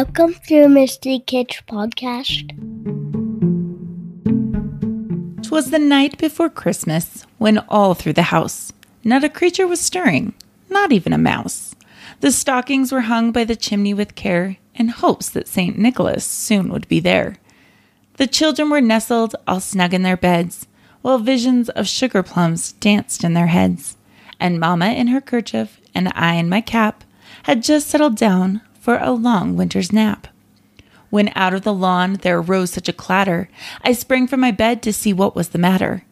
Welcome to Mystery Kids Podcast. Twas the night before Christmas when all through the house not a creature was stirring, not even a mouse. The stockings were hung by the chimney with care in hopes that St. Nicholas soon would be there. The children were nestled all snug in their beds, while visions of sugar plums danced in their heads. And Mamma in her kerchief and I in my cap had just settled down for a long winter's nap. When out of the lawn there arose such a clatter, I sprang from my bed to see what was the matter.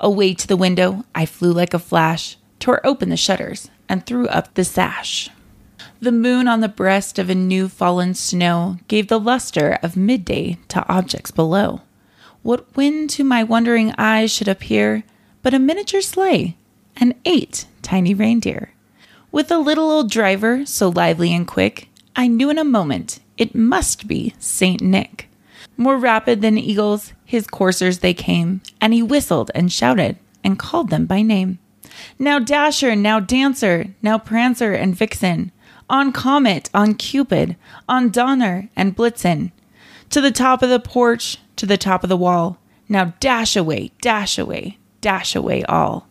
Away to the window I flew like a flash, tore open the shutters, and threw up the sash. The moon on the breast of a new fallen snow gave the luster of midday to objects below. What when to my wondering eyes should appear but a miniature sleigh and eight tiny reindeer? With a little old driver so lively and quick, I knew in a moment it must be Saint Nick. More rapid than eagles, his coursers they came, and he whistled and shouted and called them by name. Now Dasher, now Dancer, now Prancer and Vixen, on Comet, on Cupid, on Donner and Blitzen, to the top of the porch, to the top of the wall. Now dash away, dash away, dash away all.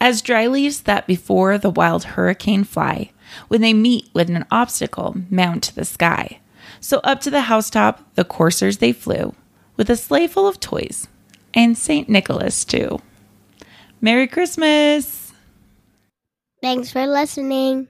As dry leaves that before the wild hurricane fly, when they meet with an obstacle, mount to the sky. So up to the housetop the coursers they flew, with a sleigh full of toys, and St. Nicholas too. Merry Christmas! Thanks for listening.